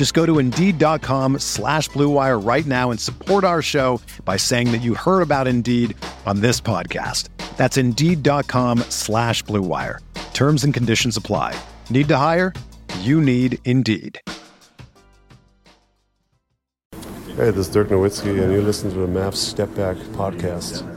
Just go to Indeed.com slash BlueWire right now and support our show by saying that you heard about Indeed on this podcast. That's Indeed.com slash BlueWire. Terms and conditions apply. Need to hire? You need Indeed. Hey, this is Dirk Nowitzki, and you listen to the Mavs Step Back podcast.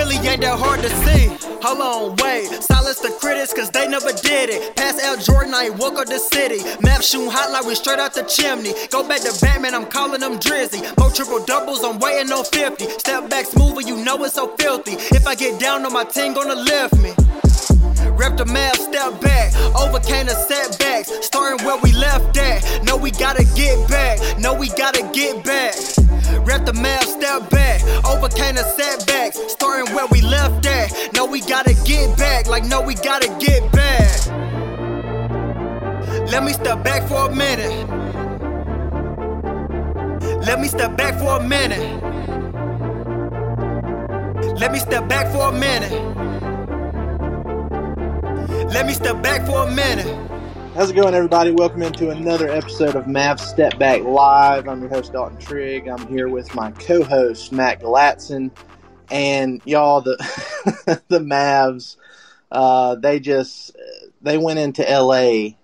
ain't that hard to see. Hold on, wait. Silence the critics, cause they never did it. Pass out Jordan, I ain't woke up the city. Map shooting hot like we straight out the chimney. Go back to Batman, I'm calling them Drizzy. More triple doubles, I'm waiting on 50. Step back smoother, you know it's so filthy. If I get down on my team, gonna lift me. Rep the map, step back. Overcame the setbacks. Starting where we left at. No, we gotta get back. No, we gotta get back. Rep the map, step back. Overcame the setbacks. Starting where we left at. No, we gotta get back. Like, no, we gotta get back. Let me step back for a minute. Let me step back for a minute. Let me step back for a minute. Let me step back for a minute. How's it going, everybody? Welcome into another episode of Mavs Step Back Live. I'm your host, Dalton Trigg. I'm here with my co host, Matt Galatzan. And y'all, the, the Mavs, uh, they just they went into LA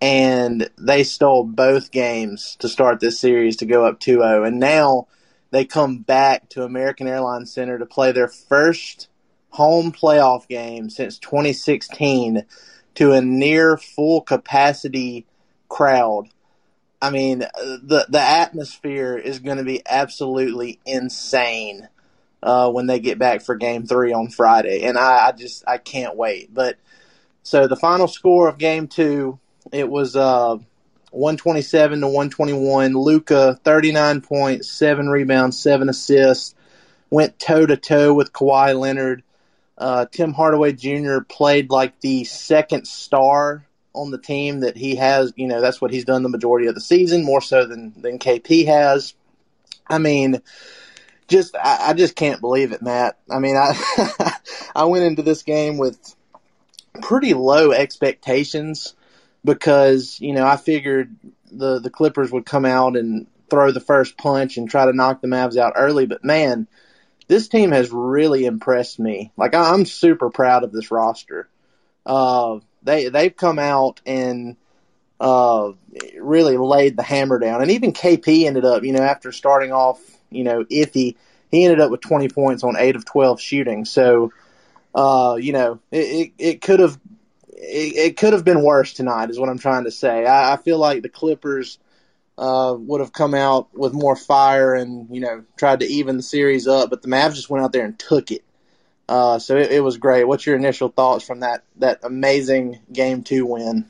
and they stole both games to start this series to go up 2-0 and now they come back to American Airlines Center to play their first home playoff game since 2016 to a near full capacity crowd. I mean, the the atmosphere is going to be absolutely insane uh, when they get back for Game Three on Friday, and I, I, just I can't wait. But so the final score of Game Two, it was uh, 127 to 121. Luka 39 points, seven rebounds, seven assists. Went toe to toe with Kawhi Leonard. Uh, Tim Hardaway Jr. played like the second star on the team that he has. You know, that's what he's done the majority of the season, more so than than KP has. I mean, just I, I just can't believe it, Matt. I mean, I I went into this game with pretty low expectations because you know I figured the the Clippers would come out and throw the first punch and try to knock the Mavs out early, but man this team has really impressed me. Like I'm super proud of this roster. Uh, they they've come out and uh, really laid the hammer down, and even KP ended up, you know, after starting off, you know, iffy, he ended up with 20 points on eight of 12 shooting. So, uh, you know, it it could have it, it could have been worse tonight, is what I'm trying to say. I, I feel like the Clippers uh, would have come out with more fire and you know tried to even the series up, but the Mavs just went out there and took it. Uh, so it, it, was great. What's your initial thoughts from that that amazing game two win?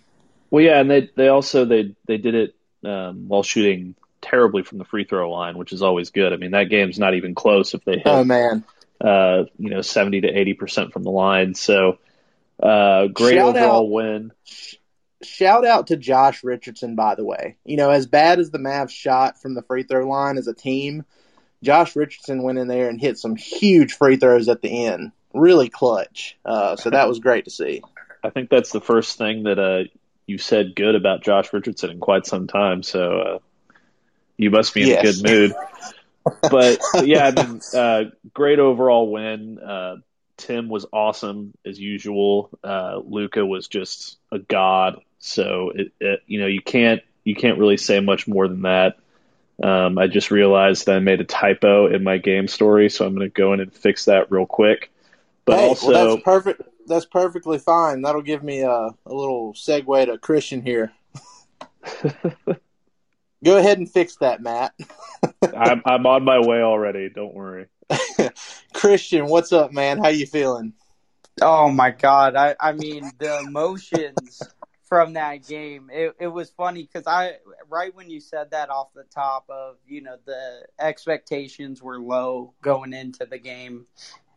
Well, yeah, and they they also they they did it um, while shooting terribly from the free throw line, which is always good. I mean, that game's not even close if they hit. Oh man, uh, you know, seventy to eighty percent from the line. So uh, great Shout overall out. win shout out to Josh Richardson, by the way. You know, as bad as the Mavs shot from the free throw line as a team, Josh Richardson went in there and hit some huge free throws at the end, really clutch. Uh, so that was great to see. I think that's the first thing that uh, you said good about Josh Richardson in quite some time. So uh, you must be in yes. a good mood. but yeah, I mean, uh, great overall win. Uh, Tim was awesome as usual. Uh, Luka was just a god. So it, it, you know, you can't you can't really say much more than that. Um, I just realized that I made a typo in my game story, so I'm going to go in and fix that real quick. But hey, also, well, that's perfect. That's perfectly fine. That'll give me a, a little segue to Christian here. go ahead and fix that, Matt. I'm, I'm on my way already. Don't worry. Christian, what's up, man? How you feeling? Oh my God! I I mean the emotions from that game. It it was funny because I right when you said that off the top of you know the expectations were low going into the game.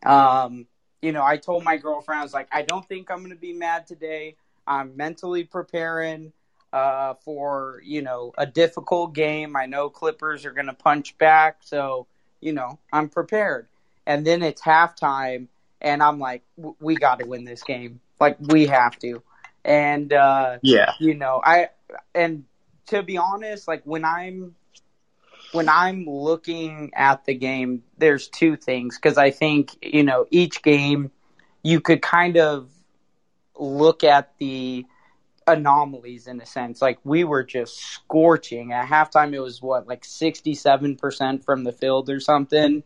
Um, you know, I told my girlfriend I was like, I don't think I'm going to be mad today. I'm mentally preparing uh, for you know a difficult game. I know Clippers are going to punch back, so you know I'm prepared. And then it's halftime, and I'm like, we got to win this game. Like we have to. And uh, yeah, you know, I and to be honest, like when I'm when I'm looking at the game, there's two things because I think you know each game you could kind of look at the anomalies in a sense. Like we were just scorching at halftime. It was what like sixty seven percent from the field or something.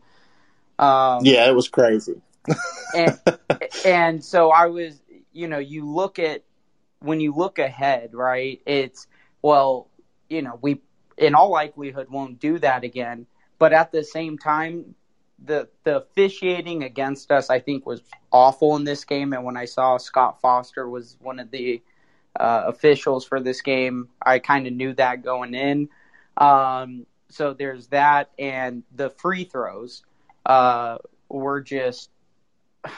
Um, yeah, it was crazy. and and so I was, you know, you look at when you look ahead, right? It's well, you know, we in all likelihood won't do that again. But at the same time, the the officiating against us, I think, was awful in this game. And when I saw Scott Foster was one of the uh, officials for this game. I kind of knew that going in. Um, so there's that, and the free throws uh, were just,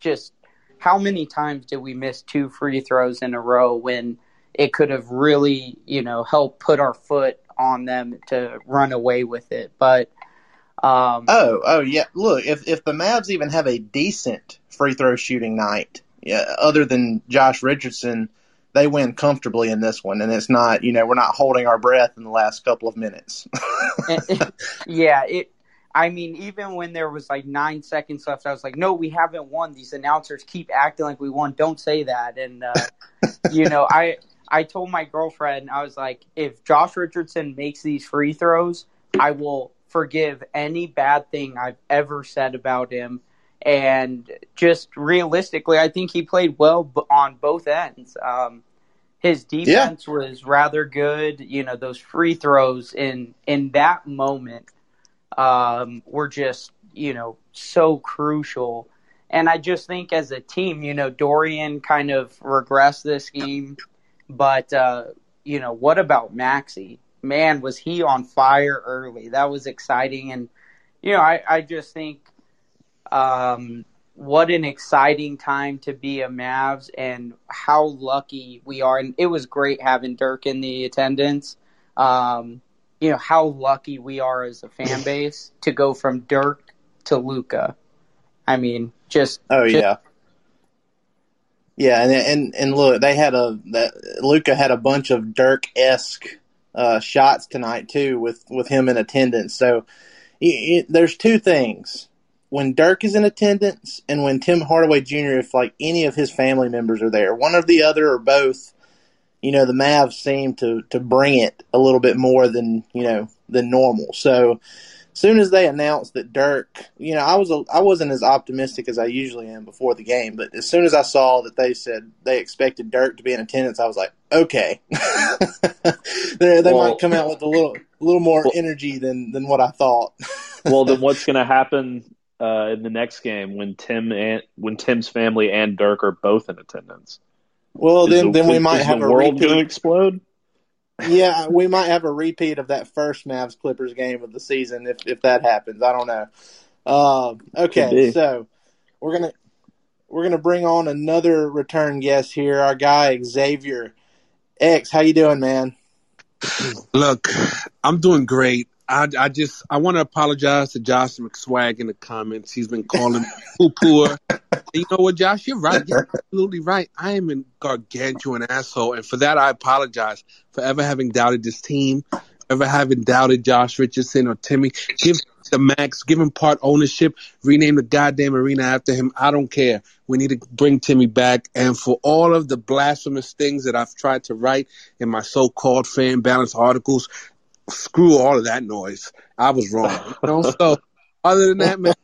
just how many times did we miss two free throws in a row when it could have really, you know, helped put our foot on them to run away with it, but. Um, oh, oh yeah. Look, if if the Mavs even have a decent free throw shooting night, yeah, other than Josh Richardson, they win comfortably in this one, and it's not you know we're not holding our breath in the last couple of minutes. yeah, it. I mean, even when there was like nine seconds left, I was like, "No, we haven't won." These announcers keep acting like we won. Don't say that. And uh, you know, I I told my girlfriend, I was like, if Josh Richardson makes these free throws, I will forgive any bad thing I've ever said about him and just realistically, I think he played well on both ends. Um, his defense yeah. was rather good. You know, those free throws in in that moment um, were just you know so crucial. And I just think as a team, you know, Dorian kind of regressed this game, but uh, you know, what about Maxi? Man, was he on fire early? That was exciting, and you know, I, I just think um, what an exciting time to be a Mavs and how lucky we are. And it was great having Dirk in the attendance. Um, you know, how lucky we are as a fan base to go from Dirk to Luka. I mean, just. Oh, just, yeah. Yeah, and and and look, they had a that Luka had a bunch of Dirk esque uh, shots tonight too, with with him in attendance. So it, it, there's two things when Dirk is in attendance and when Tim Hardaway Jr., if like any of his family members are there, one or the other or both, you know, the Mavs seem to to bring it a little bit more than you know than normal. So as soon as they announced that Dirk, you know, I was a, I wasn't as optimistic as I usually am before the game, but as soon as I saw that they said they expected Dirk to be in attendance, I was like, okay, they, they well, might come out with a little a little more well, energy than than what I thought. well, then what's going to happen uh, in the next game when Tim and when Tim's family and Dirk are both in attendance. Well, is then the, then we might have the a world going to explode. yeah, we might have a repeat of that first Mavs Clippers game of the season if if that happens. I don't know. Uh, okay, so we're gonna we're gonna bring on another return guest here. Our guy Xavier X. How you doing, man? Look, I'm doing great. I, I just I want to apologize to Josh McSwag in the comments. He's been calling poo you know what, Josh? You're right. You're absolutely right. I am a gargantuan asshole, and for that I apologize for ever having doubted this team, ever having doubted Josh Richardson or Timmy. Give the max, give him part ownership, rename the goddamn arena after him. I don't care. We need to bring Timmy back. And for all of the blasphemous things that I've tried to write in my so-called fan balance articles, screw all of that noise. I was wrong. You know? so other than that, man,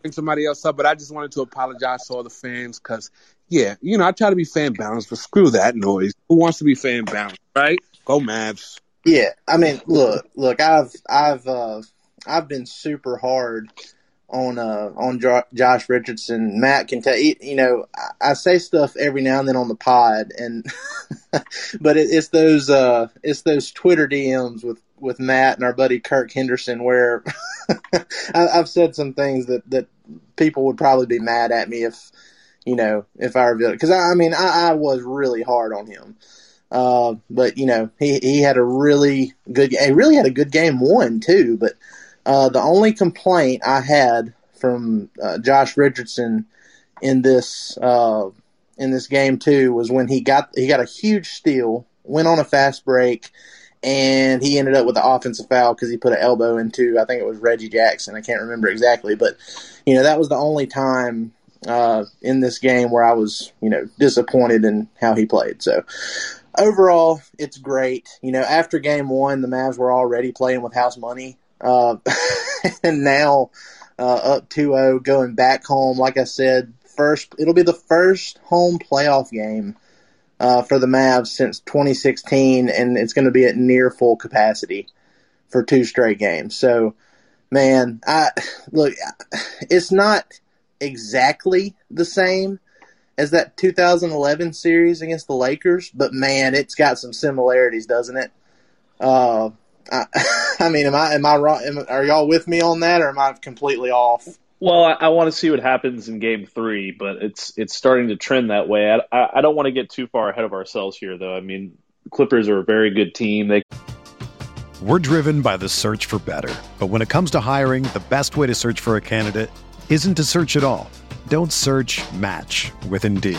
bring somebody else up. But I just wanted to apologize to all the fans because, yeah, you know, I try to be fan balanced, but screw that noise. Who wants to be fan balanced, right? Go Mavs. Yeah, I mean, look, look, I've, I've, uh, I've been super hard on uh, on Josh Richardson. Matt can tell you, know, I, I, say stuff every now and then on the pod, and but it, it's those uh, it's those Twitter DMs with with Matt and our buddy Kirk Henderson where I, have said some things that that people would probably be mad at me if you know if I revealed it because I, I, mean I, I was really hard on him. Uh, but you know he he had a really good he really had a good game one too, but uh, the only complaint I had from uh, Josh Richardson in this uh, in this game too was when he got he got a huge steal, went on a fast break, and he ended up with an offensive foul because he put an elbow into I think it was Reggie Jackson. I can't remember exactly, but you know that was the only time uh, in this game where I was you know disappointed in how he played. So overall, it's great. You know, after game one, the Mavs were already playing with house money. Uh, and now uh, up 2-0, going back home. Like I said, first it'll be the first home playoff game uh, for the Mavs since 2016, and it's going to be at near full capacity for two straight games. So, man, I look, it's not exactly the same as that 2011 series against the Lakers, but man, it's got some similarities, doesn't it? Uh, I, I mean, am I am I wrong? Am, are y'all with me on that, or am I completely off? Well, I, I, want to see what happens in Game Three, but it's it's starting to trend that way. I, I, I don't want to get too far ahead of ourselves here, though. I mean, Clippers are a very good team. They we're driven by the search for better, but when it comes to hiring, the best way to search for a candidate isn't to search at all. Don't search. Match with Indeed.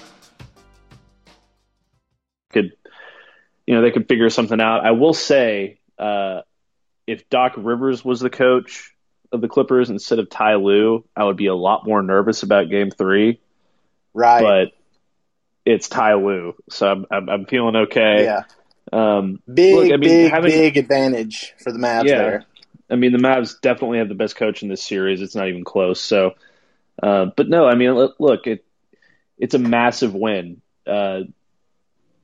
you know, they could figure something out. I will say, uh, if Doc Rivers was the coach of the Clippers instead of Ty Lue, I would be a lot more nervous about Game Three. Right, but it's Ty Lue, so I'm, I'm, I'm feeling okay. Yeah. Um, big, look, I mean, big, having, big advantage for the Mavs yeah, there. I mean, the Mavs definitely have the best coach in this series. It's not even close. So, uh, but no, I mean, look, it it's a massive win. Uh,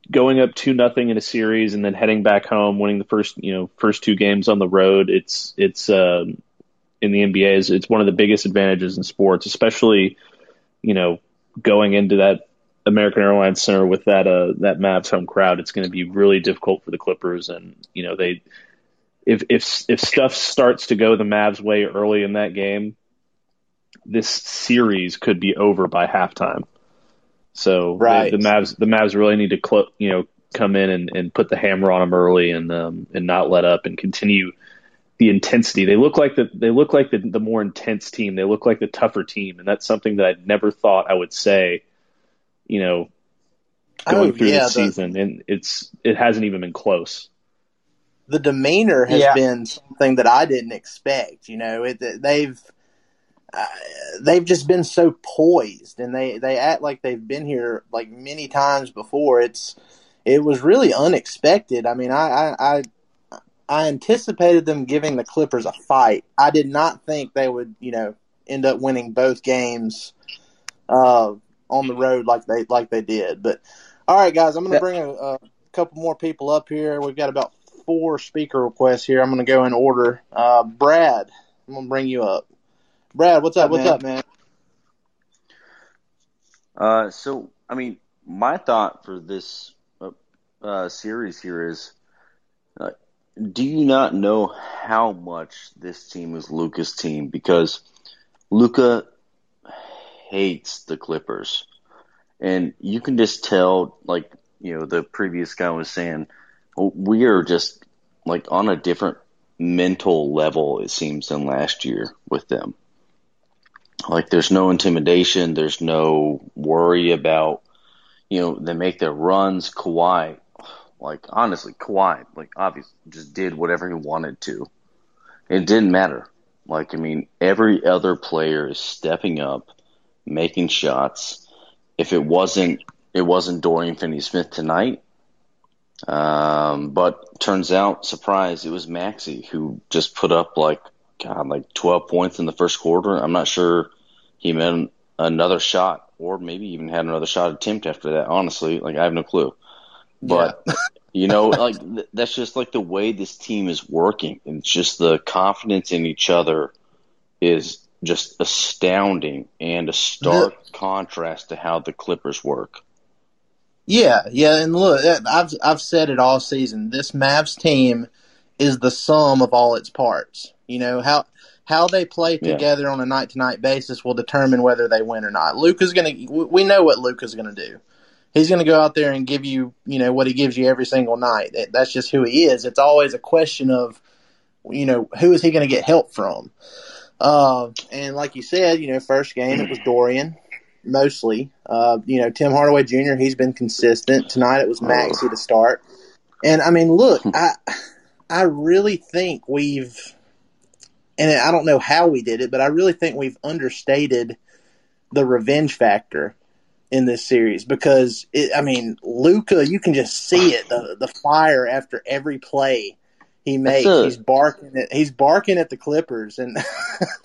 going up two nothing in a series and then heading back home, winning the first you know first two games on the road. It's it's um, in the NBA is it's one of the biggest advantages in sports, especially you know going into that American Airlines Center with that uh that Mavs home crowd. It's going to be really difficult for the Clippers, and you know they if if if stuff starts to go the Mavs way early in that game, this series could be over by halftime. So right. the, the Mavs the Mavs really need to cl- you know come in and, and put the hammer on them early and um, and not let up and continue the intensity. They look like the they look like the, the more intense team. They look like the tougher team, and that's something that I never thought I would say. You know, going oh, through yeah, the season, and it's it hasn't even been close. the demeanor has yeah. been something that I didn't expect. You know, it, they've uh, they've just been so poised, and they they act like they've been here like many times before. It's it was really unexpected. I mean, I I I, I anticipated them giving the Clippers a fight. I did not think they would, you know, end up winning both games uh, on the road like they like they did. But all right, guys, I'm going to bring a, a couple more people up here. We've got about four speaker requests here. I'm going to go in order. Uh, Brad, I'm going to bring you up. Brad, what's up? What's man? up, man? Uh, so I mean, my thought for this uh, uh, series here is, uh, do you not know how much this team is Luka's team? Because Luka hates the Clippers, and you can just tell. Like you know, the previous guy was saying, we are just like on a different mental level. It seems than last year with them. Like there's no intimidation, there's no worry about, you know, they make their runs. Kawhi, like honestly, Kawhi, like obviously just did whatever he wanted to. It didn't matter. Like I mean, every other player is stepping up, making shots. If it wasn't, it wasn't Dorian Finney-Smith tonight. Um, but turns out, surprise, it was Maxi who just put up like God, like 12 points in the first quarter. I'm not sure he made another shot or maybe even had another shot attempt after that. Honestly, like I have no clue. But yeah. you know, like th- that's just like the way this team is working. And it's just the confidence in each other is just astounding and a stark contrast to how the Clippers work. Yeah, yeah, and look, I've I've said it all season. This Mavs team is the sum of all its parts. You know how how they play together yeah. on a night to night basis will determine whether they win or not. Luke is going to. We know what Luke is going to do. He's going to go out there and give you, you know, what he gives you every single night. That's just who he is. It's always a question of, you know, who is he going to get help from? Uh, and like you said, you know, first game it was Dorian mostly. Uh, you know, Tim Hardaway Jr. He's been consistent. Tonight it was Maxi to start. And I mean, look, I I really think we've, and I don't know how we did it, but I really think we've understated the revenge factor in this series because it, I mean, Luka, you can just see it the the fire after every play he makes. A, he's barking at he's barking at the Clippers, and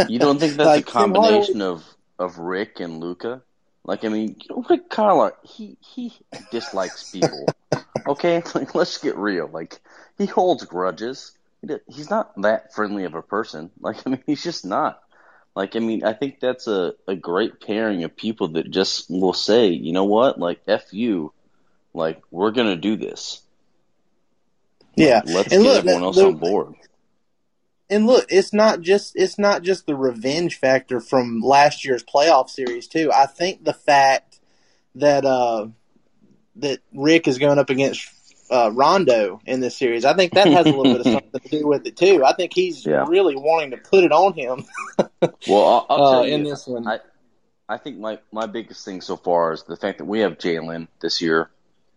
you don't think that's like, a combination of of Rick and Luka? Like, I mean, Rick Carlisle, he he dislikes people. okay, like let's get real. Like, he holds grudges. He's not that friendly of a person. Like, I mean, he's just not. Like, I mean, I think that's a, a great pairing of people that just will say, you know what, like, F you, like, we're going to do this. Yeah. Like, let's and get look, everyone else on board. And look, it's not just it's not just the revenge factor from last year's playoff series too. I think the fact that uh that Rick is going up against uh, Rondo in this series. I think that has a little bit of something to do with it too. I think he's yeah. really wanting to put it on him. well, I'll, I'll uh, in you, this one, I, I think my my biggest thing so far is the fact that we have Jalen this year,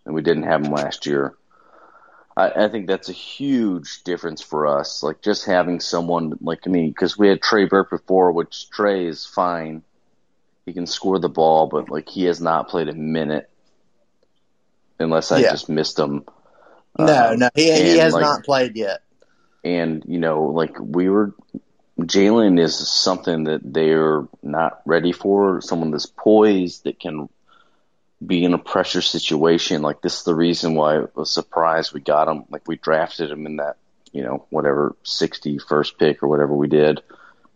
and we didn't have him last year. I, I think that's a huge difference for us. Like just having someone like me, because we had Trey Burke before, which Trey is fine. He can score the ball, but like he has not played a minute unless I yeah. just missed him. No, um, no, he, he has like, not played yet. And you know, like we were, Jalen is something that they're not ready for. Someone that's poised that can be in a pressure situation. Like this is the reason why I was surprised we got him. Like we drafted him in that, you know, whatever sixty first pick or whatever we did,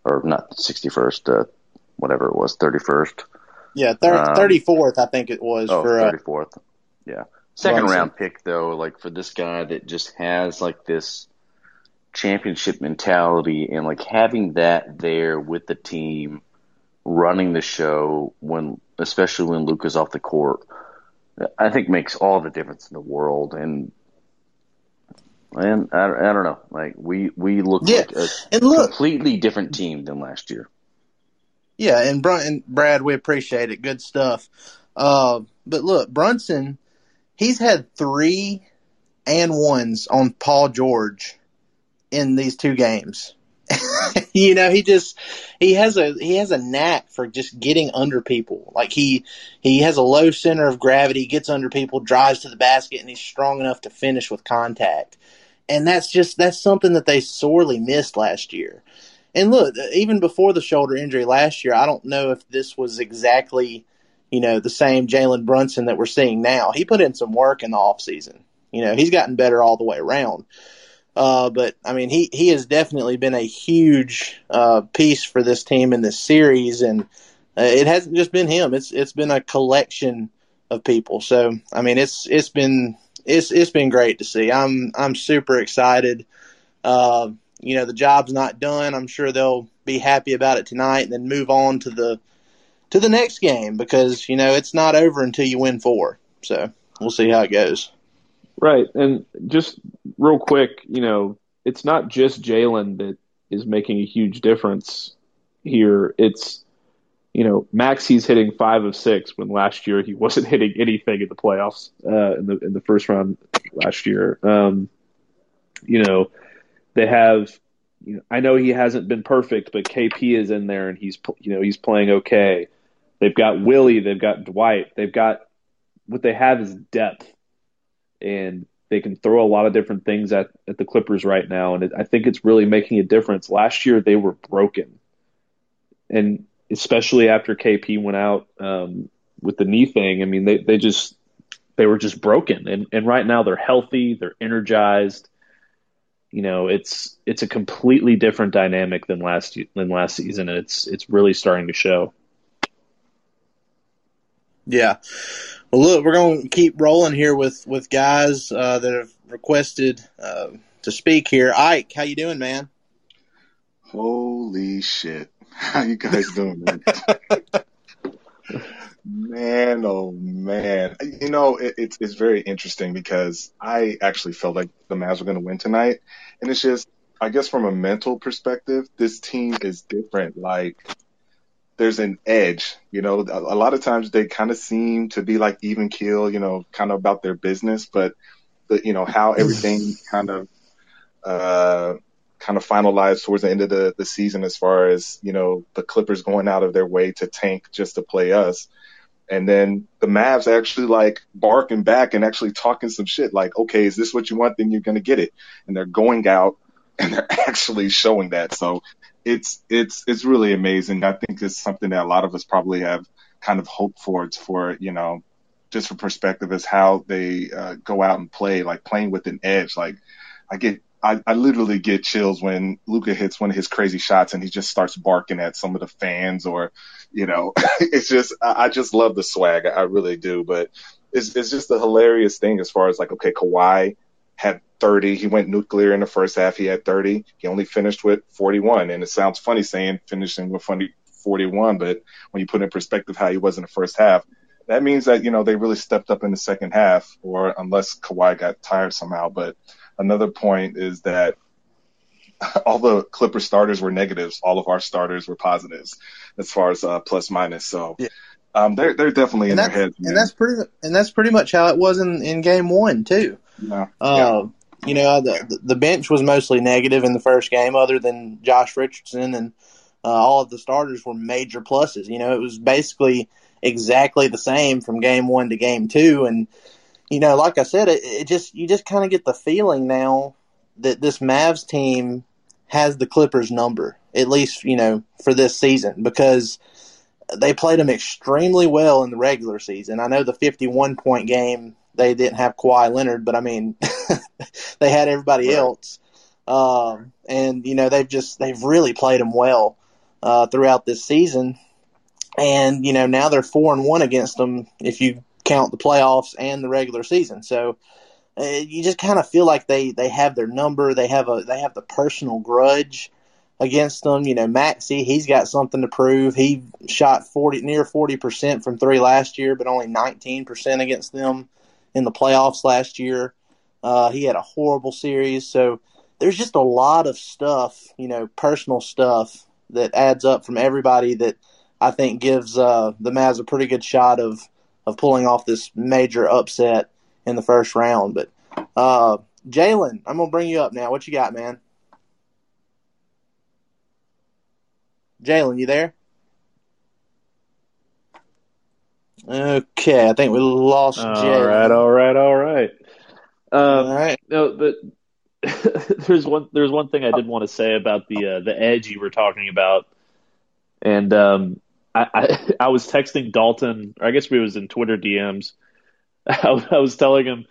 or not sixty first, uh, whatever it was, thirty first. Yeah, thirty fourth, um, I think it was oh, for thirty fourth. Uh, yeah. Second round pick though, like for this guy that just has like this championship mentality and like having that there with the team running the show when especially when Luka's off the court, I think makes all the difference in the world and and I, I don't know, like we we look yeah. like a and look, completely different team than last year. Yeah, and, Brun- Brad, we appreciate it. Good stuff. Uh, but look, Brunson he's had three and ones on Paul George in these two games. you know, he just he has a he has a knack for just getting under people. Like he he has a low center of gravity, gets under people, drives to the basket, and he's strong enough to finish with contact. And that's just that's something that they sorely missed last year. And look, even before the shoulder injury last year, I don't know if this was exactly, you know, the same Jalen Brunson that we're seeing now. He put in some work in the off season. You know, he's gotten better all the way around. Uh, but I mean, he he has definitely been a huge uh, piece for this team in this series, and uh, it hasn't just been him. It's it's been a collection of people. So I mean, it's it's been it's it's been great to see. I'm I'm super excited. Uh, you know, the job's not done. I'm sure they'll be happy about it tonight, and then move on to the to the next game because you know it's not over until you win four. So we'll see how it goes. Right, and just real quick, you know, it's not just Jalen that is making a huge difference here. It's you know, Maxi's hitting five of six when last year he wasn't hitting anything in the playoffs uh, in the in the first round last year. Um, you know, they have. You know, I know he hasn't been perfect, but KP is in there and he's you know he's playing okay. They've got Willie, they've got Dwight, they've got what they have is depth and they can throw a lot of different things at, at the Clippers right now. And it, I think it's really making a difference. Last year, they were broken. And especially after KP went out um, with the knee thing, I mean, they, they just, they were just broken. And, and right now they're healthy, they're energized. You know, it's, it's a completely different dynamic than last, than last season. And it's, it's really starting to show. Yeah. Well, look, we're going to keep rolling here with with guys uh, that have requested uh, to speak here. Ike, how you doing, man? Holy shit! How you guys doing, man? man, oh man! You know, it, it's it's very interesting because I actually felt like the Mavs were going to win tonight, and it's just, I guess, from a mental perspective, this team is different. Like there's an edge. You know, a, a lot of times they kind of seem to be like even keel, you know, kind of about their business, but the, you know, how everything kind of, uh, kind of finalized towards the end of the, the season as far as, you know, the Clippers going out of their way to tank just to play us. And then the Mavs actually like barking back and actually talking some shit like, okay, is this what you want? Then you're going to get it. And they're going out and they're actually showing that. So it's it's it's really amazing. I think it's something that a lot of us probably have kind of hoped for. It's for you know, just for perspective, is how they uh, go out and play, like playing with an edge. Like I get, I, I literally get chills when Luka hits one of his crazy shots and he just starts barking at some of the fans, or you know, it's just I, I just love the swag. I really do, but. It's, it's just a hilarious thing as far as like, okay, Kawhi had 30. He went nuclear in the first half. He had 30. He only finished with 41. And it sounds funny saying finishing with 41, but when you put in perspective how he was in the first half, that means that, you know, they really stepped up in the second half, or unless Kawhi got tired somehow. But another point is that all the Clipper starters were negatives. All of our starters were positives as far as uh, plus minus. So yeah. um, they're they're definitely and in their heads. Man. And that's pretty and that's pretty much how it was in, in game one too. Yeah. Uh, yeah. You know, the the bench was mostly negative in the first game, other than Josh Richardson, and uh, all of the starters were major pluses. You know, it was basically exactly the same from game one to game two, and you know, like I said, it, it just you just kind of get the feeling now that this Mavs team has the Clippers number, at least you know for this season, because they played them extremely well in the regular season. I know the 51 point game they didn't have Kawhi Leonard, but I mean, they had everybody right. else. Um, and you know they've just they've really played them well uh, throughout this season, and you know now they're four and one against them if you count the playoffs and the regular season. So uh, you just kind of feel like they they have their number. They have a they have the personal grudge against them. You know, Maxi, he's got something to prove. He shot forty near forty percent from three last year, but only nineteen percent against them in the playoffs last year. Uh, he had a horrible series. So there's just a lot of stuff, you know, personal stuff that adds up from everybody that I think gives uh, the Mavs a pretty good shot of, of pulling off this major upset in the first round. But uh, Jalen, I'm going to bring you up now. What you got, man? Jalen, you there? Okay, I think we lost all. All right, all right, all right. Um, all right. No, but there's one there's one thing I did want to say about the uh, the edge you were talking about, and um, I, I, I was texting Dalton, or I guess we was in Twitter DMs. I, I was telling him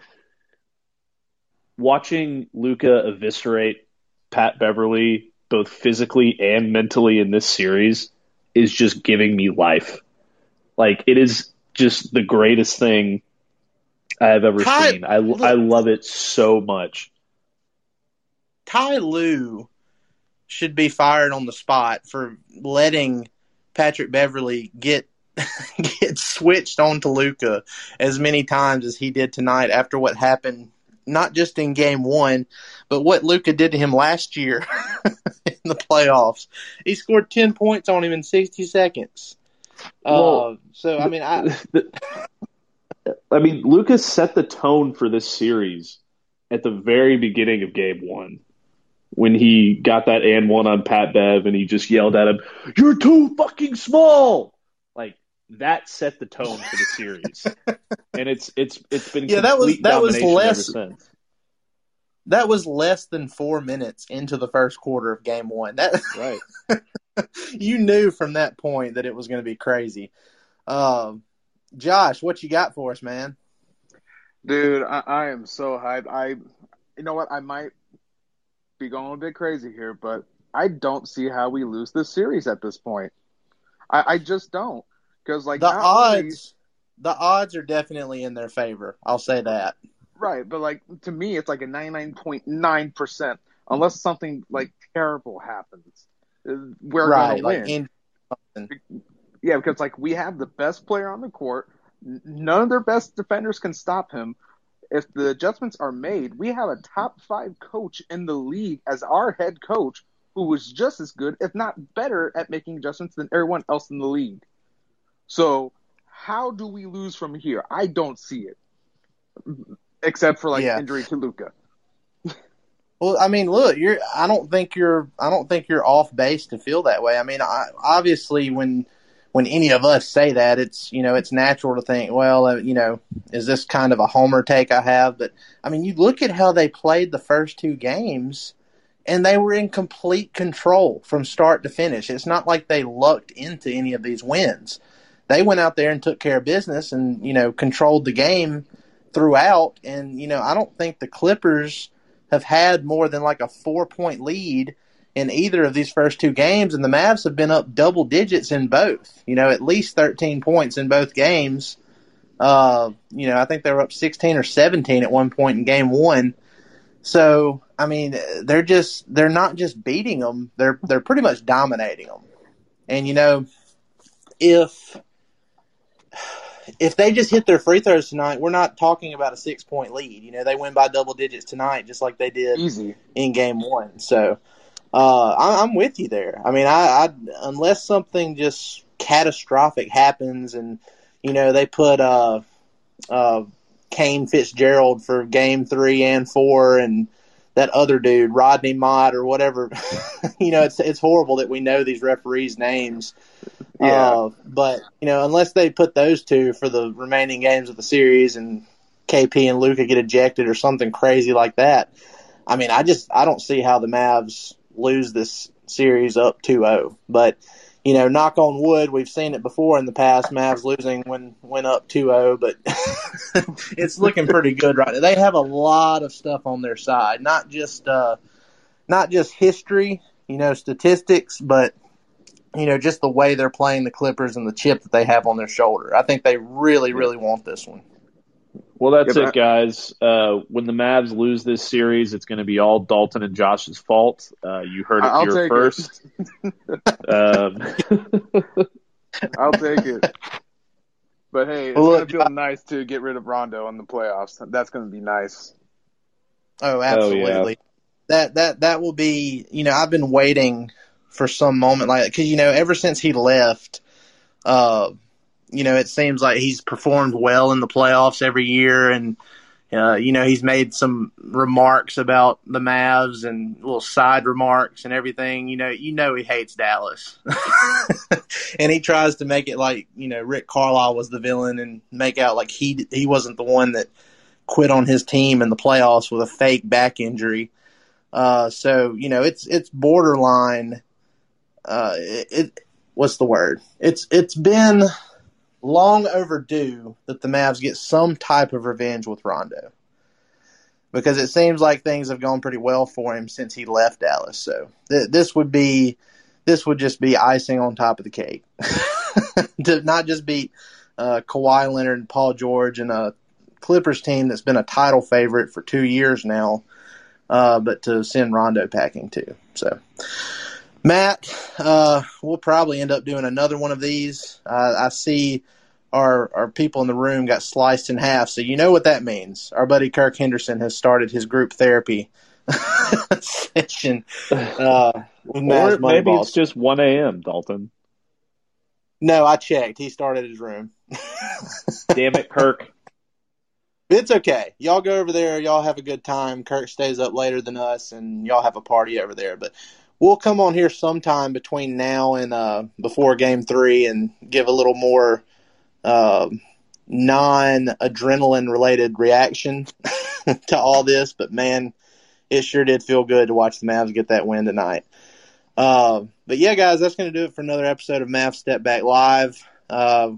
watching Luka eviscerate Pat Beverley both physically and mentally in this series is just giving me life. Like it is just the greatest thing I have ever Ty, seen. I look, I love it so much. Ty Lue should be fired on the spot for letting Patrick Beverley get get switched onto Luka as many times as he did tonight after what happened not just in game one, but what Luka did to him last year in the playoffs. He scored ten points on him in sixty seconds. Well, uh, so I mean, I, I mean, Lucas set the tone for this series at the very beginning of game one when he got that and one on Pat Bev and he just yelled at him, "You're too fucking small." Like that set the tone for the series, and it's it's it's been yeah that was that was less that was less than four minutes into the first quarter of game one. That right, you knew from that point that it was going to be crazy. Um, Josh, what you got for us, man? Dude, I, I am so hyped. I, you know what? I might be going a bit crazy here, but I don't see how we lose this series at this point. I, I just don't because like the odds, only... the odds are definitely in their favor. I'll say that. Right, but like to me, it's like a ninety nine point nine percent, unless something like terrible happens. Uh, we're right, gonna win. Like yeah, because like we have the best player on the court. None of their best defenders can stop him. If the adjustments are made, we have a top five coach in the league as our head coach, who was just as good, if not better, at making adjustments than everyone else in the league. So, how do we lose from here? I don't see it, except for like yeah. injury to Luka. Well, I mean, look, you're. I don't think you're. I don't think you're off base to feel that way. I mean, I, obviously, when when any of us say that, it's you know it's natural to think, well, uh, you know, is this kind of a homer take I have? But I mean, you look at how they played the first two games, and they were in complete control from start to finish. It's not like they lucked into any of these wins. They went out there and took care of business, and you know controlled the game throughout. And you know, I don't think the Clippers have had more than like a four point lead in either of these first two games, and the Mavs have been up double digits in both. You know, at least 13 points in both games. Uh, you know, I think they were up 16 or 17 at one point in game one. So, I mean, they're just they're not just beating them; they're they're pretty much dominating them. And you know, if if they just hit their free throws tonight, we're not talking about a six point lead. You know, they win by double digits tonight, just like they did Easy. in game one. So, uh, I, am with you there. I mean, I, I unless something just catastrophic happens, and you know they put uh, uh, Kane Fitzgerald for game three and four, and that other dude Rodney Mott or whatever. you know, it's it's horrible that we know these referees' names. Yeah. Uh, but you know, unless they put those two for the remaining games of the series, and KP and Luka get ejected or something crazy like that. I mean, I just I don't see how the Mavs lose this series up 2-0. But you know, knock on wood, we've seen it before in the past. Mavs losing when went up 2-0, but it's looking pretty good right now. They have a lot of stuff on their side, not just uh, not just history, you know, statistics, but you know, just the way they're playing the Clippers and the chip that they have on their shoulder. I think they really, really want this one. Well, that's yeah, it, guys. Uh, when the Mavs lose this series, it's going to be all Dalton and Josh's fault. Uh, you heard it I'll here first. um. I'll take it. But hey, it's well, going to feel nice to get rid of Rondo in the playoffs. That's going to be nice. Oh, absolutely. Oh, yeah. That that that will be. You know, I've been waiting for some moment like because you know ever since he left. Uh, you know, it seems like he's performed well in the playoffs every year, and uh, you know, he's made some remarks about the Mavs and little side remarks and everything. You know, you know he hates Dallas, and he tries to make it like you know Rick Carlisle was the villain and make out like he he wasn't the one that quit on his team in the playoffs with a fake back injury. Uh, so you know, it's it's borderline. Uh, it, it what's the word? It's it's been long overdue that the Mavs get some type of revenge with Rondo. Because it seems like things have gone pretty well for him since he left Dallas. So th- this would be this would just be icing on top of the cake. to not just beat uh, Kawhi Leonard and Paul George and a Clippers team that's been a title favorite for two years now, uh, but to send Rondo packing too. So Matt, uh, we'll probably end up doing another one of these. Uh, I see our our people in the room got sliced in half, so you know what that means. Our buddy Kirk Henderson has started his group therapy session. Uh, or maybe it's just one a.m. Dalton. No, I checked. He started his room. Damn it, Kirk. It's okay. Y'all go over there. Y'all have a good time. Kirk stays up later than us, and y'all have a party over there. But we'll come on here sometime between now and uh, before game three and give a little more uh, non adrenaline related reaction to all this. But man, it sure did feel good to watch the Mavs get that win tonight. Uh, but yeah, guys, that's going to do it for another episode of Mavs Step Back Live. Uh,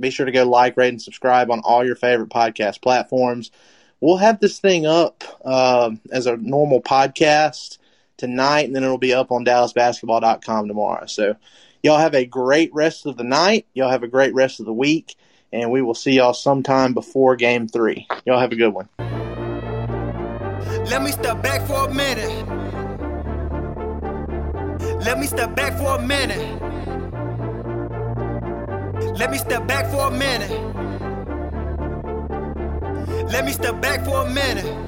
be sure to go like, rate, and subscribe on all your favorite podcast platforms. We'll have this thing up uh, as a normal podcast tonight, and then it'll be up on DallasBasketball.com tomorrow. So, y'all have a great rest of the night. Y'all have a great rest of the week, and we will see y'all sometime before Game Three. Y'all have a good one. Let me step back for a minute. Let me step back for a minute. Let me step back for a minute. Let me step back for a minute.